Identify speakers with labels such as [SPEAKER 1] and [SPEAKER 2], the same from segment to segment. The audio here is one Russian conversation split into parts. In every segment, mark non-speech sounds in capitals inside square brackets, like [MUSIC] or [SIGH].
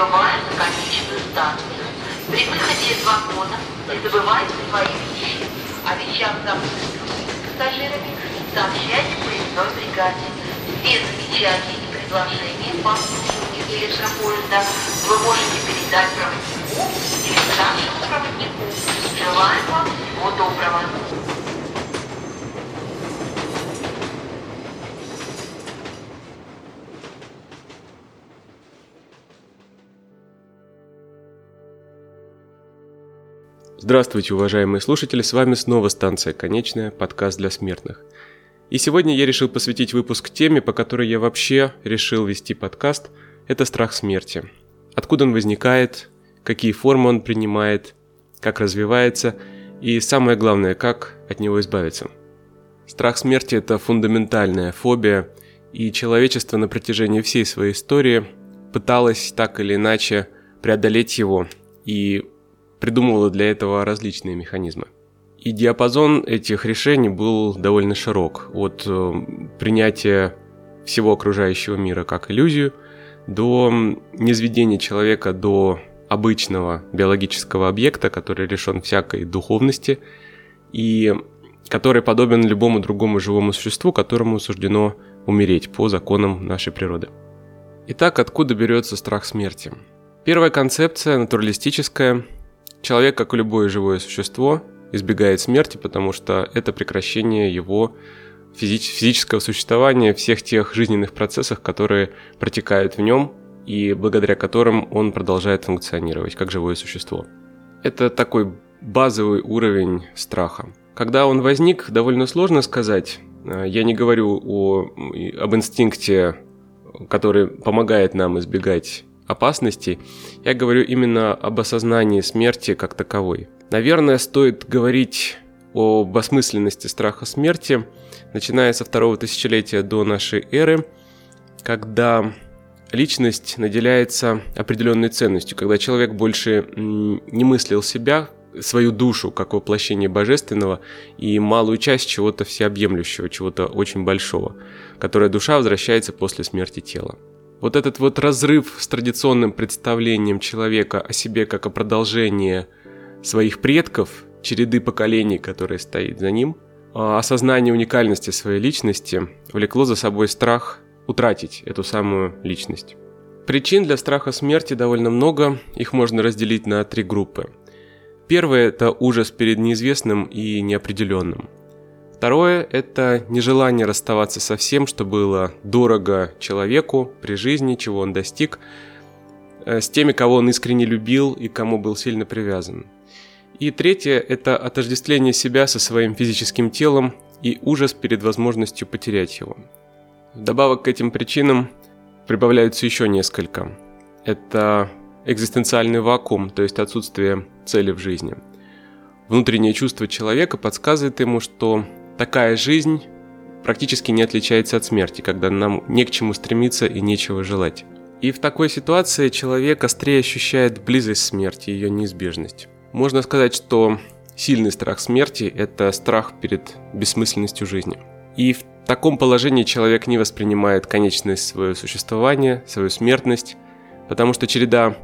[SPEAKER 1] Прибываем на конечную станцию. При выходе из вагона не забывайте свои вещи. О вещах, другими пассажирами, сообщайте поездной бригаде. Без замечаний и предложений по обслуживанию электропоезда вы можете передать проводнику или старшему проводнику. Желаем вам всего доброго.
[SPEAKER 2] Здравствуйте, уважаемые слушатели, с вами снова станция «Конечная», подкаст для смертных. И сегодня я решил посвятить выпуск теме, по которой я вообще решил вести подкаст – это страх смерти. Откуда он возникает, какие формы он принимает, как развивается и самое главное, как от него избавиться. Страх смерти – это фундаментальная фобия, и человечество на протяжении всей своей истории пыталось так или иначе преодолеть его и придумывала для этого различные механизмы. И диапазон этих решений был довольно широк, от э, принятия всего окружающего мира как иллюзию, до низведения человека до обычного биологического объекта, который лишен всякой духовности и который подобен любому другому живому существу, которому суждено умереть по законам нашей природы. Итак, откуда берется страх смерти? Первая концепция, натуралистическая, Человек, как и любое живое существо, избегает смерти, потому что это прекращение его физич- физического существования, всех тех жизненных процессов, которые протекают в нем и благодаря которым он продолжает функционировать как живое существо. Это такой базовый уровень страха. Когда он возник, довольно сложно сказать. Я не говорю о, об инстинкте, который помогает нам избегать опасностей, я говорю именно об осознании смерти как таковой. Наверное, стоит говорить об осмысленности страха смерти, начиная со второго тысячелетия до нашей эры, когда личность наделяется определенной ценностью, когда человек больше не мыслил себя, свою душу как воплощение божественного и малую часть чего-то всеобъемлющего, чего-то очень большого, которая душа возвращается после смерти тела. Вот этот вот разрыв с традиционным представлением человека о себе как о продолжении своих предков, череды поколений, которые стоит за ним, а осознание уникальности своей личности влекло за собой страх утратить эту самую личность. Причин для страха смерти довольно много, их можно разделить на три группы. Первое – это ужас перед неизвестным и неопределенным – Второе – это нежелание расставаться со всем, что было дорого человеку при жизни, чего он достиг, э, с теми, кого он искренне любил и кому был сильно привязан. И третье – это отождествление себя со своим физическим телом и ужас перед возможностью потерять его. Вдобавок к этим причинам прибавляются еще несколько. Это экзистенциальный вакуум, то есть отсутствие цели в жизни. Внутреннее чувство человека подсказывает ему, что такая жизнь практически не отличается от смерти, когда нам не к чему стремиться и нечего желать. И в такой ситуации человек острее ощущает близость смерти, ее неизбежность. Можно сказать, что сильный страх смерти – это страх перед бессмысленностью жизни. И в таком положении человек не воспринимает конечность своего существования, свою смертность, потому что череда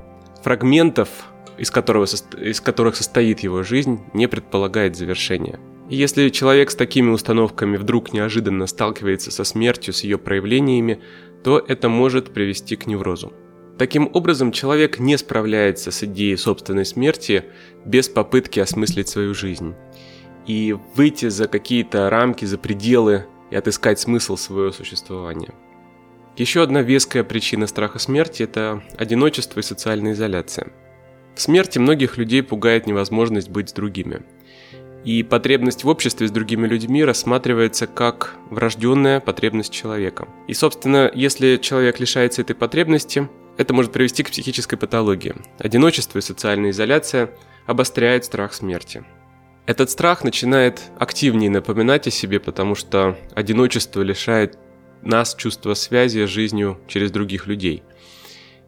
[SPEAKER 2] фрагментов, из, которого, из которых состоит его жизнь, не предполагает завершения – и если человек с такими установками вдруг неожиданно сталкивается со смертью, с ее проявлениями, то это может привести к неврозу. Таким образом, человек не справляется с идеей собственной смерти без попытки осмыслить свою жизнь и выйти за какие-то рамки, за пределы и отыскать смысл своего существования. Еще одна веская причина страха смерти – это одиночество и социальная изоляция. В смерти многих людей пугает невозможность быть с другими – и потребность в обществе с другими людьми рассматривается как врожденная потребность человека. И, собственно, если человек лишается этой потребности, это может привести к психической патологии. Одиночество и социальная изоляция обостряют страх смерти. Этот страх начинает активнее напоминать о себе, потому что одиночество лишает нас чувства связи с жизнью через других людей.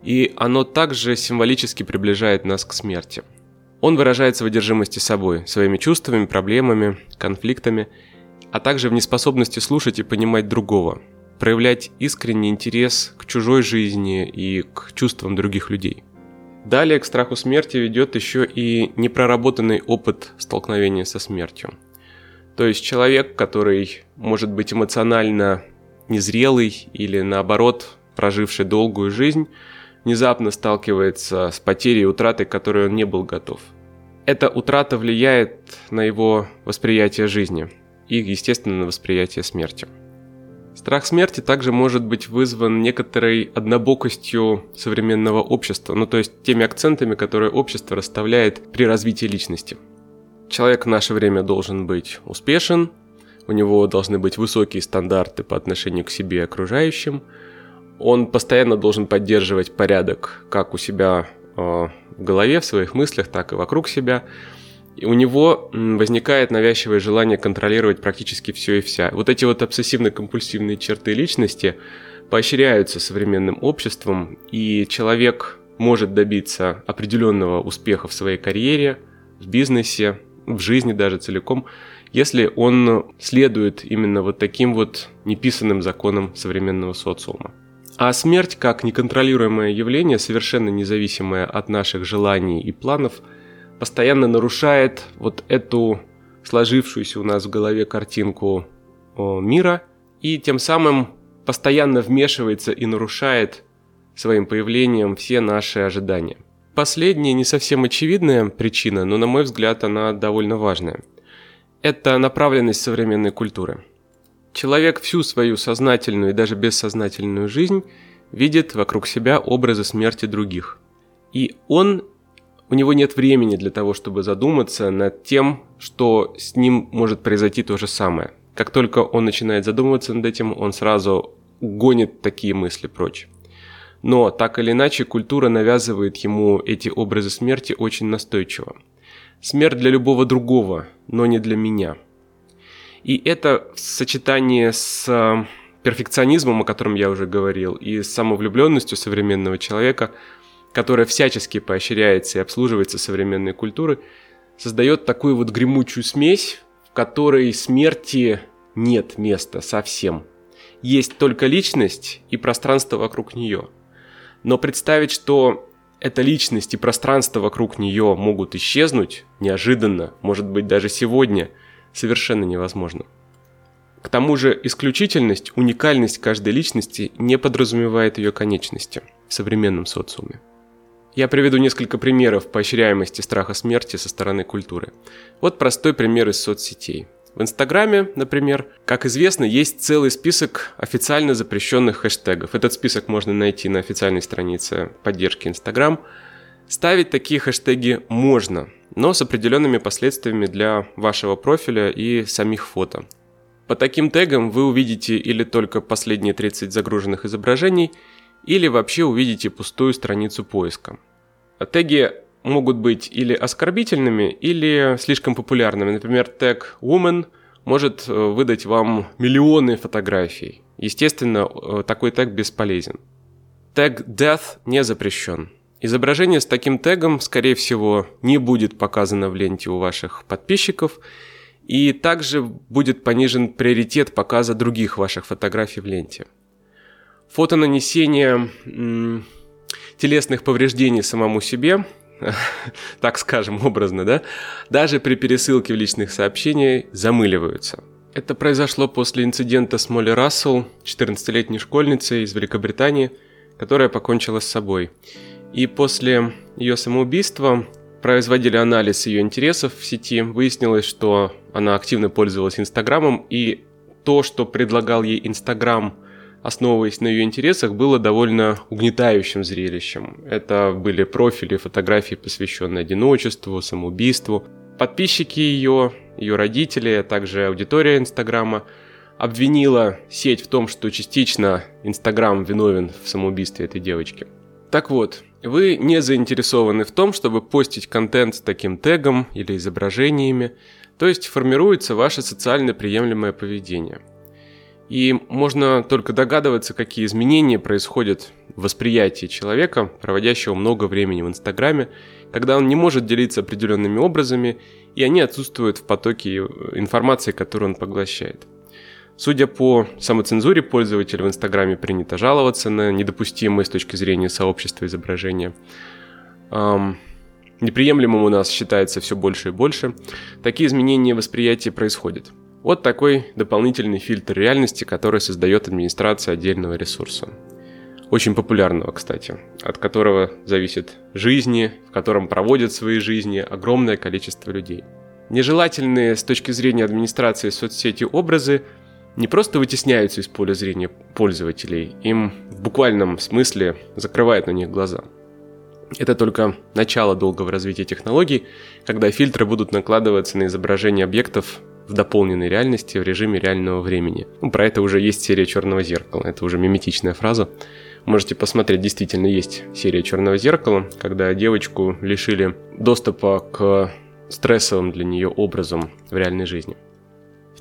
[SPEAKER 2] И оно также символически приближает нас к смерти – он выражается в одержимости собой, своими чувствами, проблемами, конфликтами, а также в неспособности слушать и понимать другого, проявлять искренний интерес к чужой жизни и к чувствам других людей. Далее к страху смерти ведет еще и непроработанный опыт столкновения со смертью. То есть человек, который может быть эмоционально незрелый или наоборот проживший долгую жизнь, внезапно сталкивается с потерей и утратой, к которой он не был готов. Эта утрата влияет на его восприятие жизни и, естественно, на восприятие смерти. Страх смерти также может быть вызван некоторой однобокостью современного общества, ну то есть теми акцентами, которые общество расставляет при развитии личности. Человек в наше время должен быть успешен, у него должны быть высокие стандарты по отношению к себе и окружающим, он постоянно должен поддерживать порядок как у себя э, в голове, в своих мыслях, так и вокруг себя – и у него возникает навязчивое желание контролировать практически все и вся. Вот эти вот обсессивно-компульсивные черты личности поощряются современным обществом, и человек может добиться определенного успеха в своей карьере, в бизнесе, в жизни даже целиком, если он следует именно вот таким вот неписанным законам современного социума. А смерть, как неконтролируемое явление, совершенно независимое от наших желаний и планов – постоянно нарушает вот эту сложившуюся у нас в голове картинку мира и тем самым постоянно вмешивается и нарушает своим появлением все наши ожидания. Последняя не совсем очевидная причина, но на мой взгляд она довольно важная. Это направленность современной культуры. Человек всю свою сознательную и даже бессознательную жизнь видит вокруг себя образы смерти других. И он у него нет времени для того, чтобы задуматься над тем, что с ним может произойти то же самое. Как только он начинает задумываться над этим, он сразу гонит такие мысли прочь. Но так или иначе культура навязывает ему эти образы смерти очень настойчиво. Смерть для любого другого, но не для меня. И это в сочетании с э, перфекционизмом, о котором я уже говорил, и с самовлюбленностью современного человека – которая всячески поощряется и обслуживается современной культурой, создает такую вот гремучую смесь, в которой смерти нет места совсем. Есть только личность и пространство вокруг нее. Но представить, что эта личность и пространство вокруг нее могут исчезнуть неожиданно, может быть даже сегодня, совершенно невозможно. К тому же исключительность, уникальность каждой личности не подразумевает ее конечности в современном социуме. Я приведу несколько примеров поощряемости страха смерти со стороны культуры. Вот простой пример из соцсетей. В Инстаграме, например, как известно, есть целый список официально запрещенных хэштегов. Этот список можно найти на официальной странице поддержки Инстаграм. Ставить такие хэштеги можно, но с определенными последствиями для вашего профиля и самих фото. По таким тегам вы увидите или только последние 30 загруженных изображений, или вообще увидите пустую страницу поиска. Теги могут быть или оскорбительными, или слишком популярными. Например, тег woman может э, выдать вам миллионы фотографий. Естественно, э, такой тег бесполезен. Тег death не запрещен. Изображение с таким тегом, скорее всего, не будет показано в ленте у ваших подписчиков, и также будет понижен приоритет показа других ваших фотографий в ленте. Фото нанесения телесных повреждений самому себе, [LAUGHS] так скажем образно, да, даже при пересылке в личных сообщениях замыливаются. Это произошло после инцидента с Молли Рассел, 14-летней школьницей из Великобритании, которая покончила с собой. И после ее самоубийства производили анализ ее интересов в сети. Выяснилось, что она активно пользовалась Инстаграмом, и то, что предлагал ей Инстаграм – основываясь на ее интересах, было довольно угнетающим зрелищем. Это были профили, фотографии, посвященные одиночеству, самоубийству. Подписчики ее, ее родители, а также аудитория Инстаграма обвинила сеть в том, что частично Инстаграм виновен в самоубийстве этой девочки. Так вот, вы не заинтересованы в том, чтобы постить контент с таким тегом или изображениями, то есть формируется ваше социально приемлемое поведение – и можно только догадываться, какие изменения происходят в восприятии человека, проводящего много времени в Инстаграме, когда он не может делиться определенными образами, и они отсутствуют в потоке информации, которую он поглощает. Судя по самоцензуре пользователя в Инстаграме принято жаловаться на недопустимые с точки зрения сообщества изображения. неприемлемым у нас считается все больше и больше, такие изменения восприятия происходят. Вот такой дополнительный фильтр реальности, который создает администрация отдельного ресурса. Очень популярного, кстати, от которого зависит жизни, в котором проводят свои жизни огромное количество людей. Нежелательные с точки зрения администрации соцсети образы не просто вытесняются из поля зрения пользователей, им в буквальном смысле закрывают на них глаза. Это только начало долгого развития технологий, когда фильтры будут накладываться на изображение объектов в дополненной реальности в режиме реального времени. Ну, про это уже есть серия «Черного зеркала», это уже миметичная фраза. Можете посмотреть, действительно есть серия «Черного зеркала», когда девочку лишили доступа к стрессовым для нее образом в реальной жизни.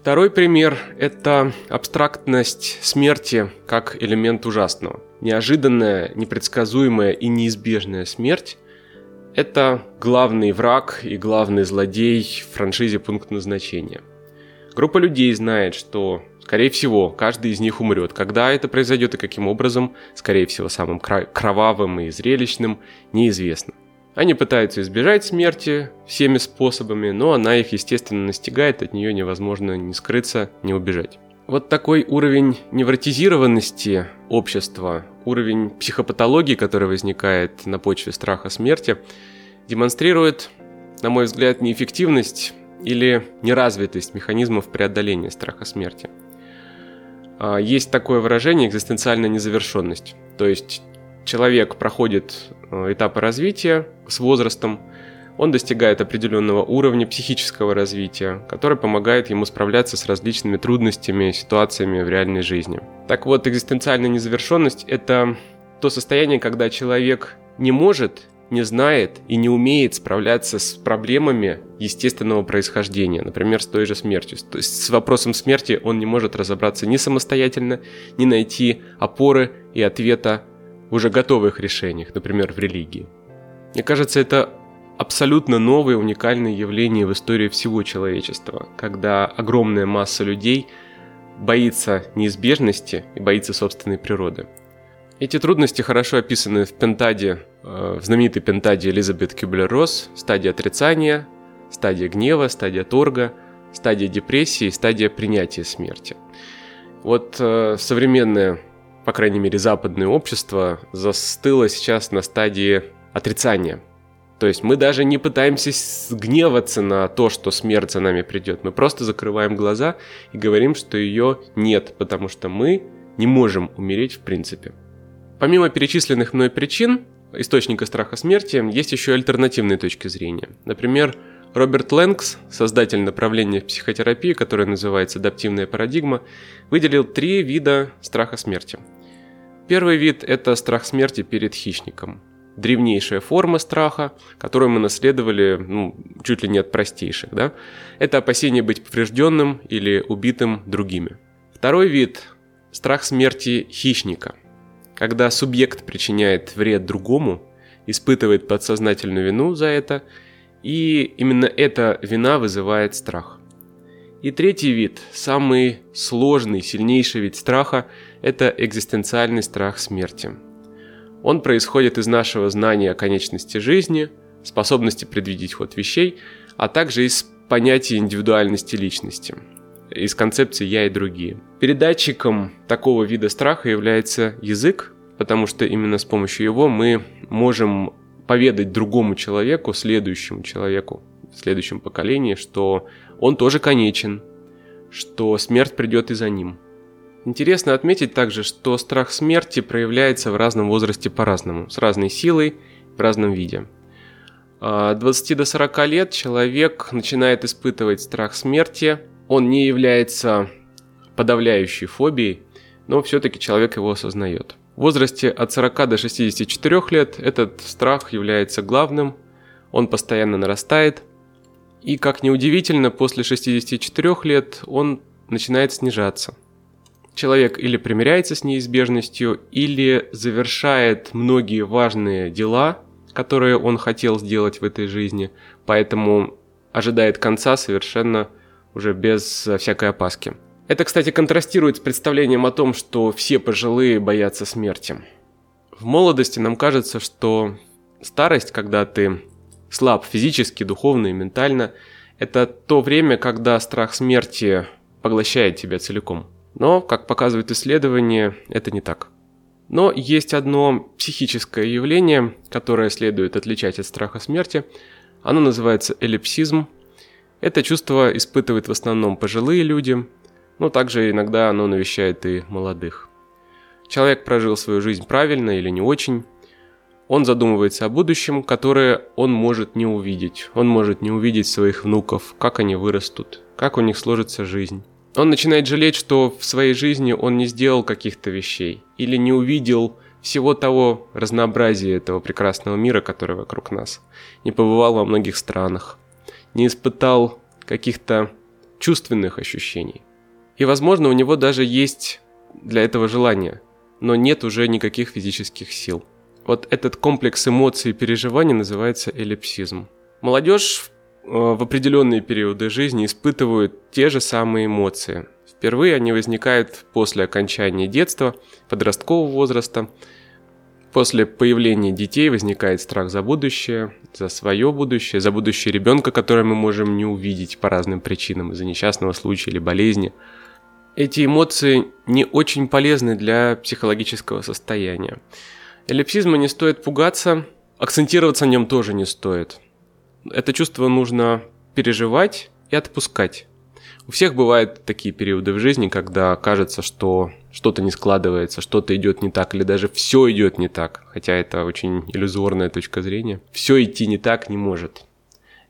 [SPEAKER 2] Второй пример – это абстрактность смерти как элемент ужасного. Неожиданная, непредсказуемая и неизбежная смерть – это главный враг и главный злодей в франшизе «Пункт назначения». Группа людей знает, что, скорее всего, каждый из них умрет. Когда это произойдет и каким образом, скорее всего, самым кровавым и зрелищным, неизвестно. Они пытаются избежать смерти всеми способами, но она их, естественно, настигает, от нее невозможно ни скрыться, ни убежать. Вот такой уровень невротизированности общества, уровень психопатологии, который возникает на почве страха смерти, демонстрирует, на мой взгляд, неэффективность или неразвитость механизмов преодоления страха смерти. А, есть такое выражение экзистенциальная незавершенность. То есть человек проходит этапы развития с возрастом, он достигает определенного уровня психического развития, который помогает ему справляться с различными трудностями, ситуациями в реальной жизни. Так вот, экзистенциальная незавершенность – это то состояние, когда человек не может, не знает и не умеет справляться с проблемами естественного происхождения, например, с той же смертью. То есть с вопросом смерти он не может разобраться ни самостоятельно, ни найти опоры и ответа уже готовых решениях, например, в религии. Мне кажется, это абсолютно новое уникальное явление в истории всего человечества, когда огромная масса людей боится неизбежности и боится собственной природы. Эти трудности хорошо описаны в пентаде, э, в знаменитой пентаде Элизабет Кюблер-Росс, стадия отрицания, стадия гнева, стадия торга, стадия депрессии, стадия принятия смерти. Вот э, современное по крайней мере, западное общество застыло сейчас на стадии отрицания. То есть мы даже не пытаемся гневаться на то, что смерть за нами придет. Мы просто закрываем глаза и говорим, что ее нет, потому что мы не можем умереть в принципе. Помимо перечисленных мной причин источника страха смерти, есть еще альтернативные точки зрения. Например, Роберт Лэнкс, создатель направления в психотерапии, которое называется адаптивная парадигма, выделил три вида страха смерти – Первый вид – это страх смерти перед хищником. Древнейшая форма страха, которую мы наследовали ну, чуть ли не от простейших. Да? Это опасение быть поврежденным или убитым другими. Второй вид – страх смерти хищника. Когда субъект причиняет вред другому, испытывает подсознательную вину за это, и именно эта вина вызывает страх. И третий вид, самый сложный, сильнейший вид страха – это экзистенциальный страх смерти. Он происходит из нашего знания о конечности жизни, способности предвидеть ход вещей, а также из понятия индивидуальности личности, из концепции «я» и другие. Передатчиком такого вида страха является язык, потому что именно с помощью его мы можем поведать другому человеку, следующему человеку, в следующем поколении, что он тоже конечен, что смерть придет и за ним – Интересно отметить также, что страх смерти проявляется в разном возрасте по-разному, с разной силой, в разном виде. От 20 до 40 лет человек начинает испытывать страх смерти. Он не является подавляющей фобией, но все-таки человек его осознает. В возрасте от 40 до 64 лет этот страх является главным, он постоянно нарастает. И, как ни удивительно, после 64 лет он начинает снижаться – человек или примиряется с неизбежностью, или завершает многие важные дела, которые он хотел сделать в этой жизни, поэтому ожидает конца совершенно уже без всякой опаски. Это, кстати, контрастирует с представлением о том, что все пожилые боятся смерти. В молодости нам кажется, что Старость, когда ты слаб физически, духовно и ментально, это то время, когда страх смерти поглощает тебя целиком. Но, как показывают исследования, это не так. Но есть одно психическое явление, которое следует отличать от страха смерти. Оно называется эллипсизм. Это чувство испытывают в основном пожилые люди, но также иногда оно навещает и молодых. Человек прожил свою жизнь правильно или не очень. Он задумывается о будущем, которое он может не увидеть. Он может не увидеть своих внуков, как они вырастут, как у них сложится жизнь. Он начинает жалеть, что в своей жизни он не сделал каких-то вещей или не увидел всего того разнообразия этого прекрасного мира, который вокруг нас, не побывал во многих странах, не испытал каких-то чувственных ощущений. И, возможно, у него даже есть для этого желание, но нет уже никаких физических сил. Вот этот комплекс эмоций и переживаний называется эллипсизм. Молодежь в определенные периоды жизни испытывают те же самые эмоции. Впервые они возникают после окончания детства, подросткового возраста. После появления детей возникает страх за будущее, за свое будущее, за будущее ребенка, которое мы можем не увидеть по разным причинам, из-за несчастного случая или болезни. Эти эмоции не очень полезны для психологического состояния. Эллипсизма не стоит пугаться, акцентироваться на нем тоже не стоит – это чувство нужно переживать и отпускать. У всех бывают такие периоды в жизни, когда кажется, что что-то не складывается, что-то идет не так, или даже все идет не так, хотя это очень иллюзорная точка зрения. Все идти не так не может.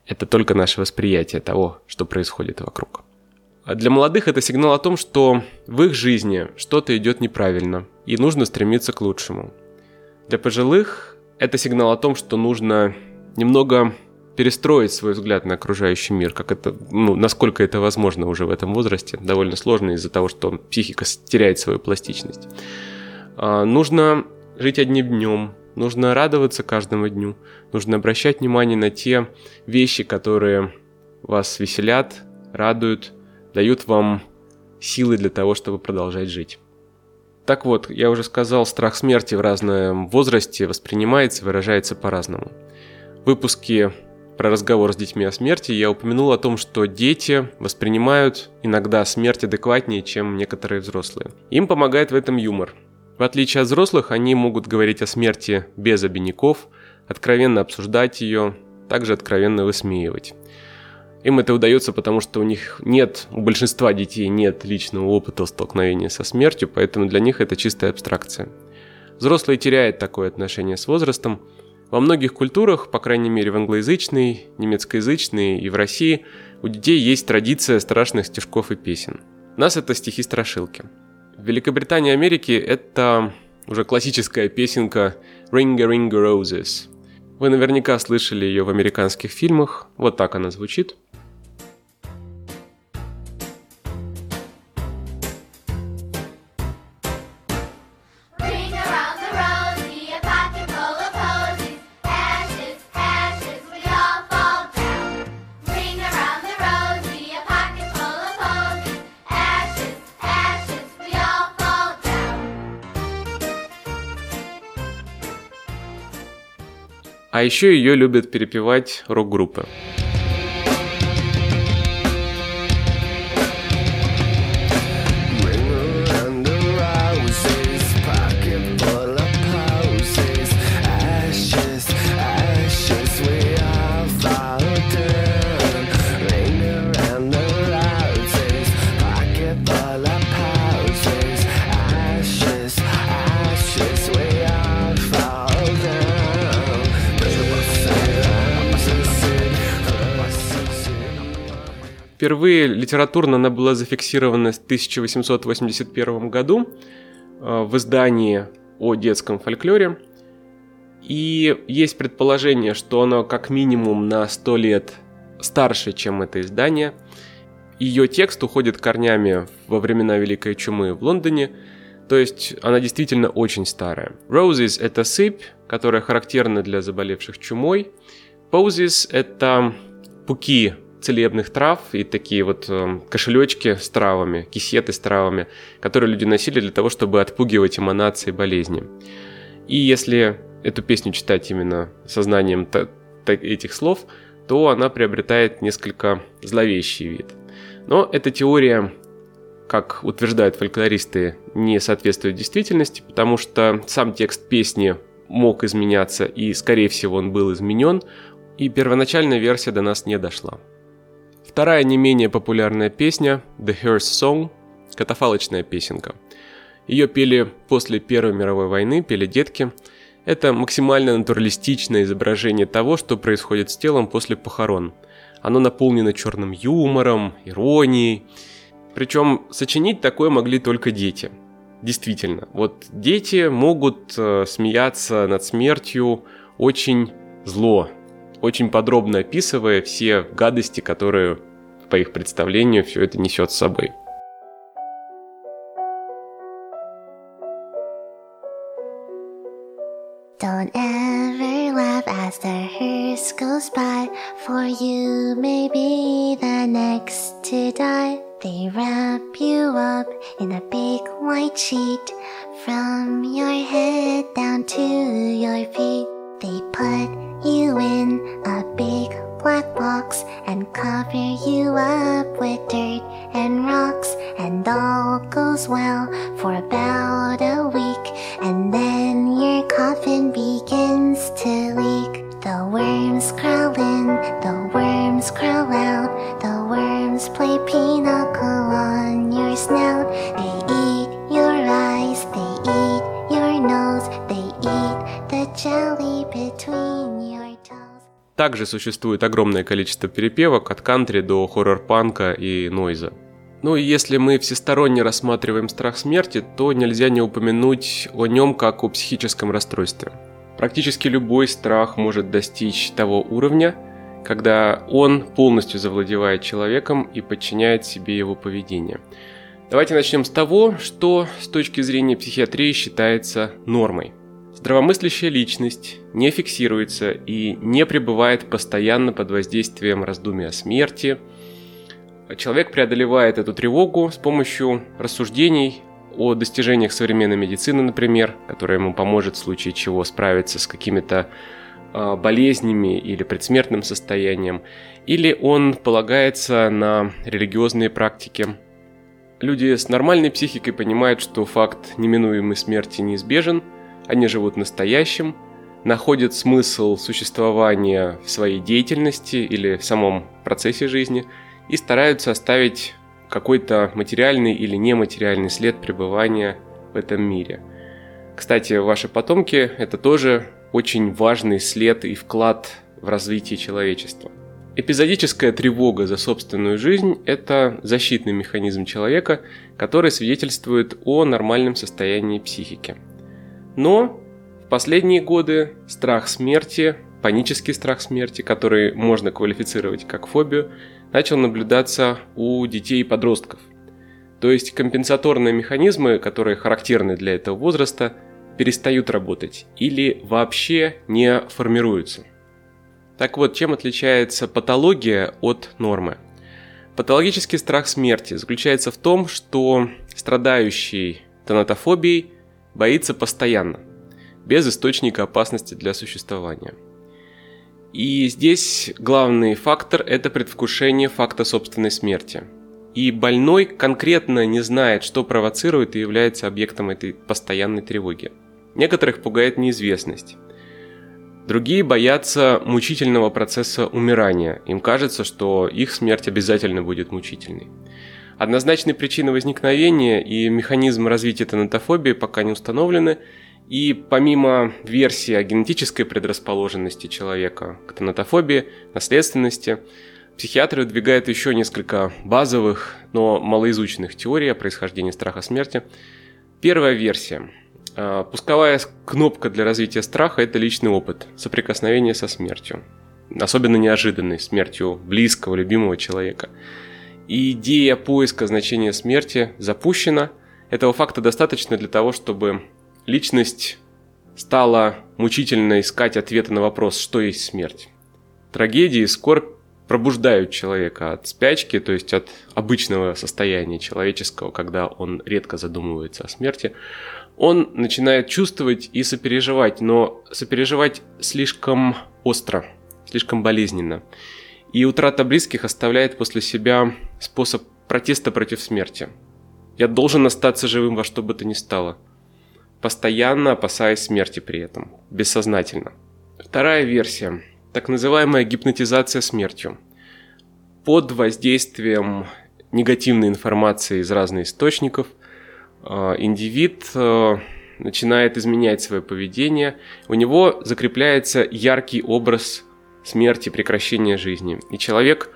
[SPEAKER 2] Это только наше восприятие того, что происходит вокруг. А для молодых это сигнал о том, что в их жизни что-то идет неправильно, и нужно стремиться к лучшему. Для пожилых это сигнал о том, что нужно немного перестроить свой взгляд на окружающий мир, как это, ну, насколько это возможно уже в этом возрасте, довольно сложно из-за того, что психика теряет свою пластичность. А, нужно жить одним днем, нужно радоваться каждому дню, нужно обращать внимание на те вещи, которые вас веселят, радуют, дают вам силы для того, чтобы продолжать жить. Так вот, я уже сказал, страх смерти в разном возрасте воспринимается, выражается по-разному. Выпуски про разговор с детьми о смерти, я упомянул о том, что дети воспринимают иногда смерть адекватнее, чем некоторые взрослые. Им помогает в этом юмор. В отличие от взрослых, они могут говорить о смерти без обиняков, откровенно обсуждать ее, также откровенно высмеивать. Им это удается, потому что у них нет, у большинства детей нет личного опыта столкновения со смертью, поэтому для них это чистая абстракция. Взрослые теряют такое отношение с возрастом, во многих культурах, по крайней мере в англоязычной, немецкоязычной и в России, у детей есть традиция страшных стишков и песен. У нас это стихи-страшилки. В Великобритании и Америке это уже классическая песенка «Ring a Ring a Roses». Вы наверняка слышали ее в американских фильмах, вот так она звучит – А еще ее любят перепевать рок-группы. Впервые литературно она была зафиксирована в 1881 году э, в издании о детском фольклоре. И есть предположение, что оно как минимум на 100 лет старше, чем это издание. Ее текст уходит корнями во времена Великой Чумы в Лондоне, то есть она действительно очень старая. Roses – это сыпь, которая характерна для заболевших чумой. Posies – это пуки целебных трав и такие вот э, кошелечки с травами, кисеты с травами, которые люди носили для того, чтобы отпугивать эманации болезни. И если эту песню читать именно сознанием этих слов, то она приобретает несколько зловещий вид. Но эта теория, как утверждают фольклористы, не соответствует действительности, потому что сам текст песни мог изменяться, и, скорее всего, он был изменен, и первоначальная версия до нас не дошла. Вторая не менее популярная песня «The Hearse Song» – катафалочная песенка. Ее пели после Первой мировой войны, пели детки. Это максимально натуралистичное изображение того, что происходит с телом после похорон. Оно наполнено черным юмором, иронией. Причем сочинить такое могли только дети – Действительно, вот дети могут э, смеяться над смертью очень зло, очень подробно описывая все гадости, которые, по их представлению, все это несет с собой. Don't ever laugh as the hearse goes by, for you may be the next to die. They wrap you up in a big white sheet from your head down to your feet. They put you in a big black box and cover you up with dirt and rocks and all goes well for about a week and then Также существует огромное количество перепевок от кантри до хоррор-панка и нойза. Ну и если мы всесторонне рассматриваем страх смерти, то нельзя не упомянуть о нем как о психическом расстройстве. Практически любой страх может достичь того уровня, когда он полностью завладевает человеком и подчиняет себе его поведение. Давайте начнем с того, что с точки зрения психиатрии считается нормой. Здравомыслящая личность не фиксируется и не пребывает постоянно под воздействием раздумий о смерти. Человек преодолевает эту тревогу с помощью рассуждений о достижениях современной медицины, например, которая ему поможет в случае чего справиться с какими-то а, болезнями или предсмертным состоянием, или он полагается на религиозные практики. Люди с нормальной психикой понимают, что факт неминуемой смерти неизбежен, они живут настоящим, находят смысл существования в своей деятельности или в самом процессе жизни и стараются оставить какой-то материальный или нематериальный след пребывания в этом мире. Кстати, ваши потомки – это тоже очень важный след и вклад в развитие человечества. Эпизодическая тревога за собственную жизнь – это защитный механизм человека, который свидетельствует о нормальном состоянии психики. Но в последние годы страх смерти, панический страх смерти, который можно квалифицировать как фобию, начал наблюдаться у детей и подростков. То есть компенсаторные механизмы, которые характерны для этого возраста, перестают работать или вообще не формируются. Так вот, чем отличается патология от нормы? Патологический страх смерти заключается в том, что страдающий тонатофобией боится постоянно, без источника опасности для существования – и здесь главный фактор – это предвкушение факта собственной смерти. И больной конкретно не знает, что провоцирует и является объектом этой постоянной тревоги. Некоторых пугает неизвестность. Другие боятся мучительного процесса умирания. Им кажется, что их смерть обязательно будет мучительной. Однозначные причины возникновения и механизм развития тонатофобии пока не установлены, и помимо версии о генетической предрасположенности человека к тонатофобии, наследственности, психиатры выдвигают еще несколько базовых, но малоизученных теорий о происхождении страха смерти. Первая версия. А, пусковая кнопка для развития страха – это личный опыт, соприкосновение со смертью. Особенно неожиданной смертью близкого, любимого человека. И идея поиска значения смерти запущена. Этого факта достаточно для того, чтобы личность стала мучительно искать ответы на вопрос, что есть смерть. Трагедия и скорбь пробуждают человека от спячки, то есть от обычного состояния человеческого, когда он редко задумывается о смерти, он начинает чувствовать и сопереживать, но сопереживать слишком остро, слишком болезненно. И утрата близких оставляет после себя способ протеста против смерти. Я должен остаться живым во что бы то ни стало. Постоянно опасаясь смерти при этом, бессознательно. Вторая версия – так называемая гипнотизация смертью. Под воздействием негативной информации из разных источников э, индивид э, начинает изменять свое поведение, у него закрепляется яркий образ смерти, прекращения жизни. И человек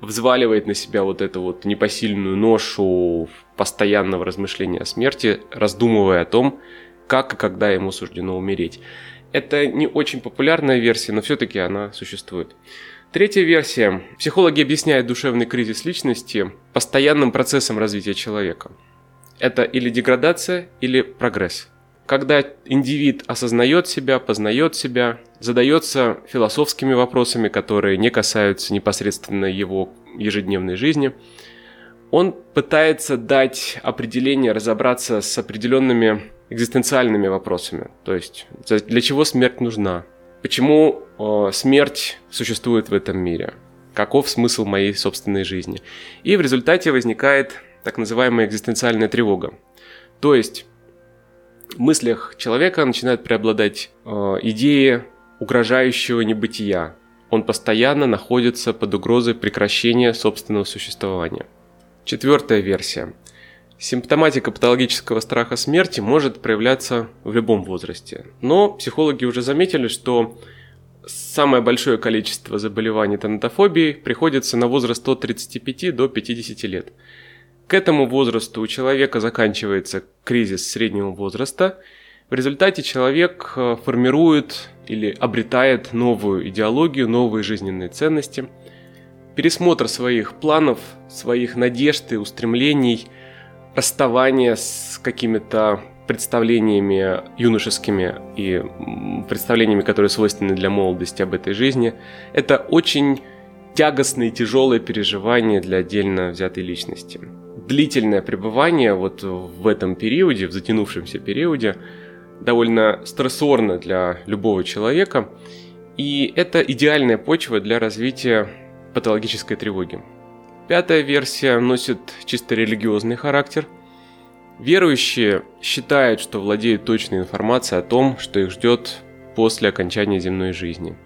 [SPEAKER 2] взваливает на себя вот эту вот непосильную ношу постоянного размышления о смерти, раздумывая о том, как и когда ему суждено умереть. Это не очень популярная версия, но все-таки она существует. Третья версия. Психологи объясняют душевный кризис личности постоянным процессом развития человека. Это или деградация, или прогресс. Когда индивид осознает себя, познает себя, задается философскими вопросами, которые не касаются непосредственно его ежедневной жизни, он пытается дать определение, разобраться с определенными экзистенциальными вопросами. То есть, для чего смерть нужна? Почему э, смерть существует в этом мире? Каков смысл моей собственной жизни? И в результате возникает так называемая экзистенциальная тревога. То есть, мыслях человека начинают преобладать э, идеи угрожающего небытия. Он постоянно находится под угрозой прекращения собственного существования. Четвертая версия. Симптоматика патологического страха смерти может проявляться в любом возрасте. Но психологи уже заметили, что самое большое количество заболеваний тонатофобией приходится на возраст от 35 до 50 лет. К этому возрасту у человека заканчивается кризис среднего возраста. В результате человек э, формирует или обретает новую идеологию, новые жизненные ценности. Пересмотр своих планов, своих надежд и устремлений – расставание с какими-то представлениями юношескими и представлениями, которые свойственны для молодости об этой жизни, это очень тягостные, тяжелые переживания для отдельно взятой личности. Длительное пребывание вот в этом периоде, в затянувшемся периоде, довольно стрессорно для любого человека, и это идеальная почва для развития патологической тревоги. Пятая версия носит чисто религиозный характер. Верующие считают, что владеют точной информацией о том, что их ждет после окончания земной жизни.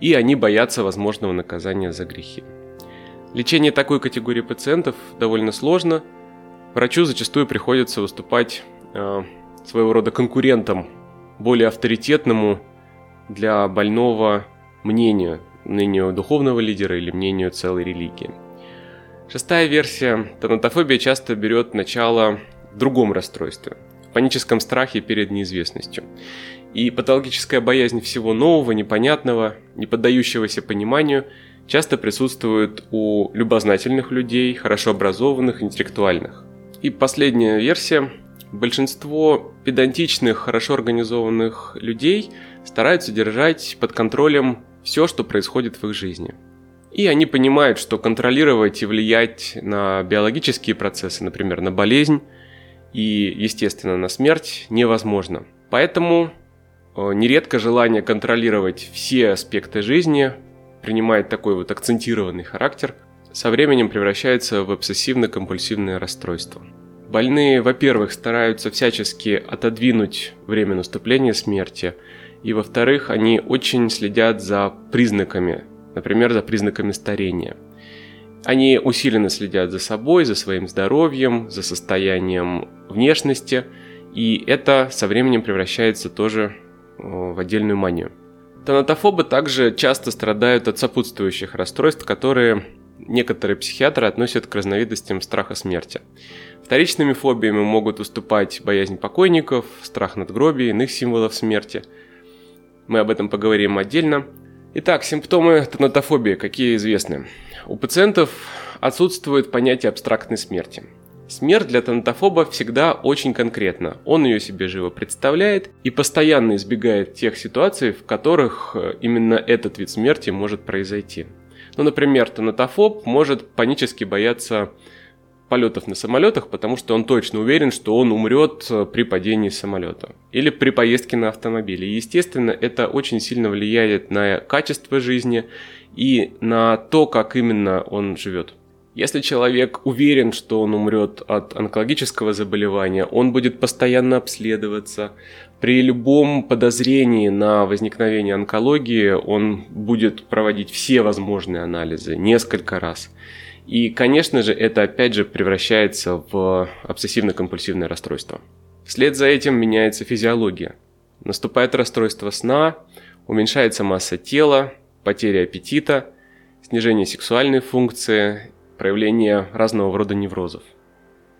[SPEAKER 2] И они боятся возможного наказания за грехи. Лечение такой категории пациентов довольно сложно. Врачу зачастую приходится выступать э, своего рода конкурентом, более авторитетному для больного мнению, мнению духовного лидера или мнению целой религии. Шестая версия. Тонатофобия часто берет начало в другом расстройстве – паническом страхе перед неизвестностью. И патологическая боязнь всего нового, непонятного, не поддающегося пониманию часто присутствует у любознательных людей, хорошо образованных, интеллектуальных. И последняя версия. Большинство педантичных, хорошо организованных людей стараются держать под контролем все, что происходит в их жизни – и они понимают, что контролировать и влиять на биологические процессы, например, на болезнь и, естественно, на смерть невозможно. Поэтому э, нередко желание контролировать все аспекты жизни принимает такой вот акцентированный характер, со временем превращается в обсессивно-компульсивное расстройство. Больные, во-первых, стараются всячески отодвинуть время наступления смерти, и, во-вторых, они очень следят за признаками например, за признаками старения. Они усиленно следят за собой, за своим здоровьем, за состоянием внешности, и это со временем превращается тоже э, в отдельную манию. Тонатофобы также часто страдают от сопутствующих расстройств, которые некоторые психиатры относят к разновидностям страха смерти. Вторичными фобиями могут уступать боязнь покойников, страх надгробия, иных символов смерти. Мы об этом поговорим отдельно. Итак, симптомы тонатофобии какие известны? У пациентов отсутствует понятие абстрактной смерти. Смерть для тонатофоба всегда очень конкретна. Он ее себе живо представляет и постоянно избегает тех ситуаций, в которых э, именно этот вид смерти может произойти. Ну, например, тонатофоб может панически бояться полетов на самолетах, потому что он точно уверен, что он умрет э, при падении самолета или при поездке на автомобиле. Естественно, это очень сильно влияет на качество жизни и на то, как именно он живет. Если человек уверен, что он умрет от онкологического заболевания, он будет постоянно обследоваться. При любом подозрении на возникновение онкологии он будет проводить все возможные анализы несколько раз. И, конечно же, это опять же превращается в обсессивно-компульсивное расстройство. Вслед за этим меняется физиология. Наступает расстройство сна, уменьшается масса тела, потеря аппетита, снижение сексуальной функции, проявление разного рода неврозов.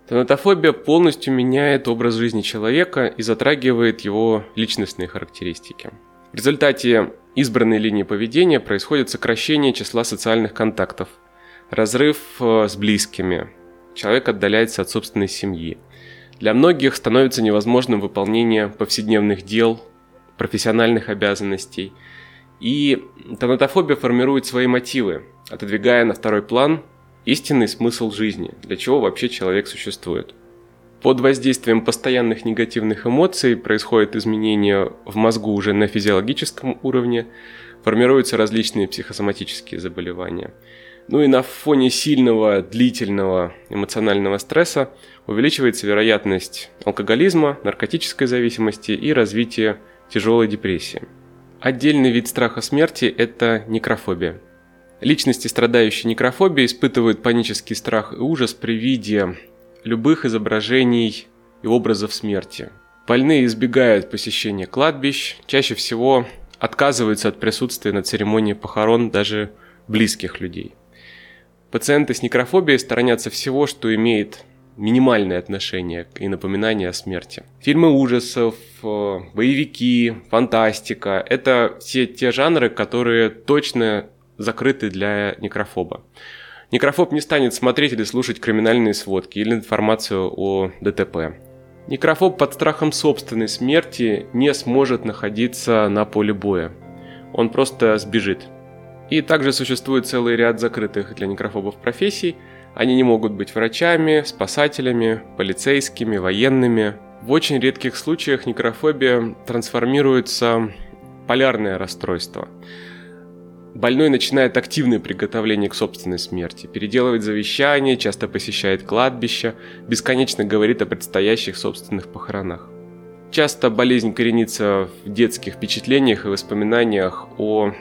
[SPEAKER 2] Тонатофобия полностью меняет образ жизни человека и затрагивает его личностные характеристики. В результате избранной линии поведения происходит сокращение числа социальных контактов – разрыв э, с близкими, человек отдаляется от собственной семьи. Для многих становится невозможным выполнение повседневных дел, профессиональных обязанностей. И тонатофобия формирует свои мотивы, отодвигая на второй план истинный смысл жизни, для чего вообще человек существует. Под воздействием постоянных негативных эмоций происходят изменения в мозгу уже на физиологическом уровне, формируются различные психосоматические заболевания – ну и на фоне сильного, длительного эмоционального стресса увеличивается вероятность алкоголизма, наркотической зависимости и развития тяжелой депрессии. Отдельный вид страха смерти – это некрофобия. Личности, страдающие некрофобией, испытывают панический страх и ужас при виде любых изображений и образов смерти. Больные избегают посещения кладбищ, чаще всего отказываются от присутствия на церемонии похорон даже близких людей – Пациенты с некрофобией сторонятся всего, что имеет минимальное отношение и напоминание о смерти. Фильмы ужасов, э, боевики, фантастика – это все те жанры, которые точно закрыты для некрофоба. Некрофоб не станет смотреть или слушать криминальные сводки или информацию о ДТП. Некрофоб под страхом собственной смерти не сможет находиться на поле боя. Он просто сбежит – и также существует целый ряд закрытых для некрофобов профессий. Они не могут быть врачами, спасателями, полицейскими, военными. В очень редких случаях некрофобия трансформируется в полярное расстройство. Больной начинает активное приготовление к собственной смерти, переделывает завещание, часто посещает кладбище, бесконечно говорит о предстоящих собственных похоронах. Часто болезнь коренится в детских впечатлениях и воспоминаниях о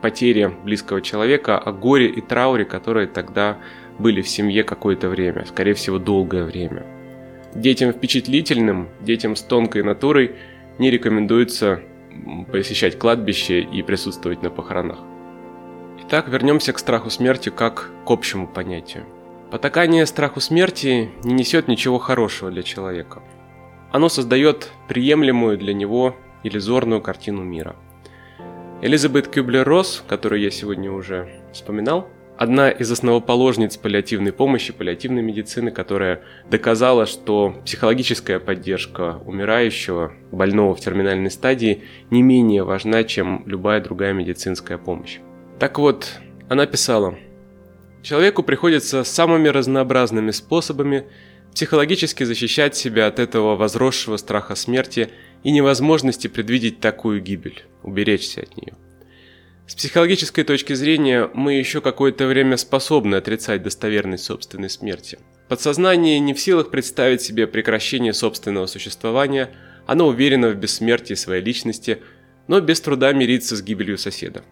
[SPEAKER 2] потере близкого человека, о горе и трауре, которые тогда были в семье какое-то время, скорее всего, долгое время. Детям впечатлительным, детям с тонкой натурой не рекомендуется посещать кладбище и присутствовать на похоронах. Итак, вернемся к страху смерти как к общему понятию. Потакание страху смерти не несет ничего хорошего для человека. Оно создает приемлемую для него иллюзорную картину мира – Элизабет Кюблер-Росс, которую я сегодня уже вспоминал, одна из основоположниц паллиативной помощи, паллиативной медицины, которая доказала, что психологическая поддержка умирающего, больного в терминальной стадии не менее важна, чем любая другая медицинская помощь. Так вот, она писала, «Человеку приходится самыми разнообразными способами психологически защищать себя от этого возросшего страха смерти и невозможности предвидеть такую гибель, уберечься от нее. С психологической точки зрения мы еще какое-то время способны отрицать достоверность собственной смерти. Подсознание не в силах представить себе прекращение собственного существования, оно уверено в бессмертии своей личности, но без труда мирится с гибелью соседа.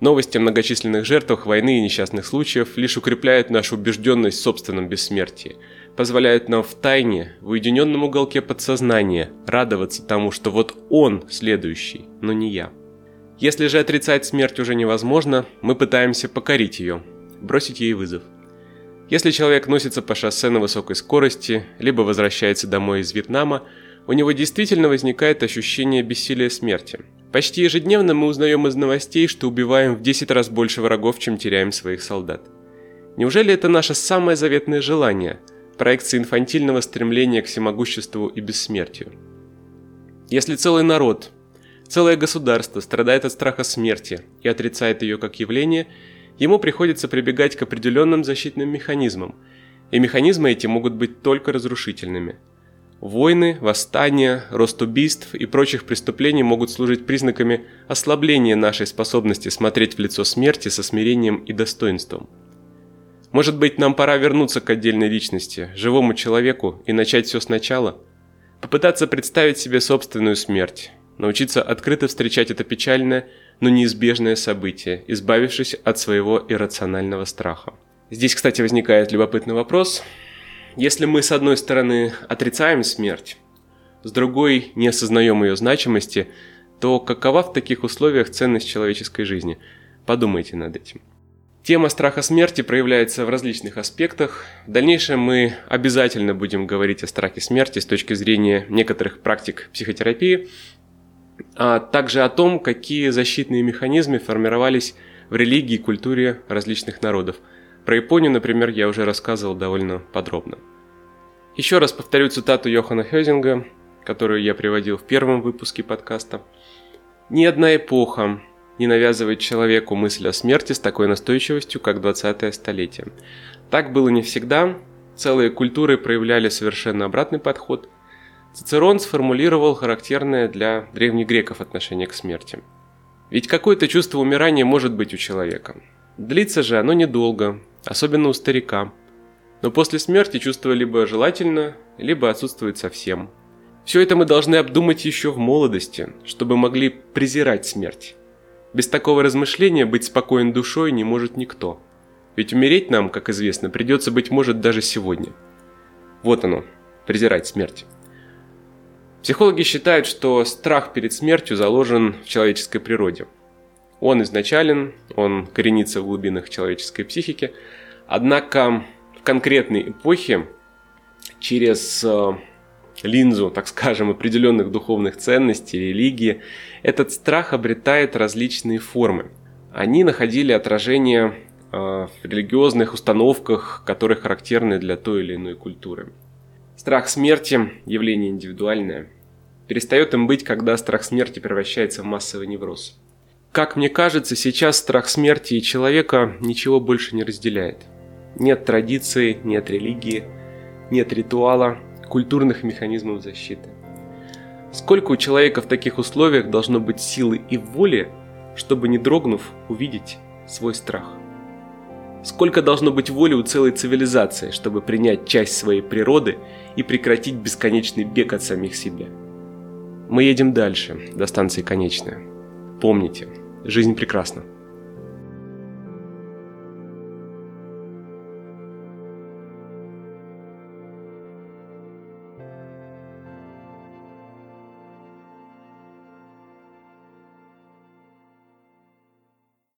[SPEAKER 2] Новости о многочисленных жертвах войны и несчастных случаев лишь укрепляют нашу убежденность в собственном бессмертии – позволяет нам в тайне, в уединенном уголке подсознания, радоваться тому, что вот он следующий, но не я. Если же отрицать смерть уже невозможно, мы пытаемся покорить ее, бросить ей вызов. Если человек носится по шоссе на высокой скорости, либо возвращается домой из Вьетнама, у него действительно возникает ощущение бессилия смерти. Почти ежедневно мы узнаем из новостей, что убиваем в 10 раз больше врагов, чем теряем своих солдат. Неужели это наше самое заветное желание проекции инфантильного стремления к всемогуществу и бессмертию. Если целый народ, целое государство страдает от страха смерти и отрицает ее как явление, ему приходится прибегать к определенным защитным механизмам, и механизмы эти могут быть только разрушительными. Войны, восстания, рост убийств и прочих преступлений могут служить признаками ослабления нашей способности смотреть в лицо смерти со смирением и достоинством. Может быть, нам пора вернуться к отдельной личности, живому человеку и начать все сначала? Попытаться представить себе собственную смерть, научиться открыто встречать это печальное, но неизбежное событие, избавившись от своего иррационального страха. Здесь, кстати, возникает любопытный вопрос. Если мы, с одной стороны, отрицаем смерть, с другой не осознаем ее значимости, то какова в таких условиях ценность человеческой жизни? Подумайте над этим. Тема страха смерти проявляется в различных аспектах. В дальнейшем мы обязательно будем говорить о страхе смерти с точки зрения некоторых практик психотерапии, а также о том, какие защитные механизмы формировались в религии и культуре различных народов. Про Японию, например, я уже рассказывал довольно подробно. Еще раз повторю цитату Йохана Хёзинга, которую я приводил в первом выпуске подкаста. «Ни одна эпоха не навязывает человеку мысль о смерти с такой настойчивостью, как 20-е столетие. Так было не всегда, целые культуры проявляли совершенно обратный подход – Цицерон сформулировал характерное для древних греков отношение к смерти. Ведь какое-то чувство умирания может быть у человека. Длится же оно недолго, особенно у старика. Но после смерти чувство либо желательно, либо отсутствует совсем. Все это мы должны обдумать еще в молодости, чтобы могли презирать смерть. Без такого размышления быть спокоен душой не может никто. Ведь умереть нам, как известно, придется, быть может, даже сегодня. Вот оно, презирать смерть. Психологи считают, что страх перед смертью заложен в человеческой природе. Он изначален, он коренится в глубинах человеческой психики, однако в конкретной эпохе через э, линзу, так скажем, определенных духовных ценностей, религии, этот страх обретает различные формы. Они находили отражение э, в религиозных установках, которые характерны для той или иной культуры. Страх смерти – явление индивидуальное. Перестает им быть, когда страх смерти превращается в массовый невроз. Как мне кажется, сейчас страх смерти и человека ничего больше не разделяет. Нет традиции, нет религии, нет ритуала, культурных механизмов защиты. Сколько у человека в таких условиях должно быть силы и воли, чтобы не дрогнув увидеть свой страх? Сколько должно быть воли у целой цивилизации, чтобы принять часть своей природы и прекратить бесконечный бег от самих себя? Мы едем дальше, до станции конечная. Помните, жизнь прекрасна.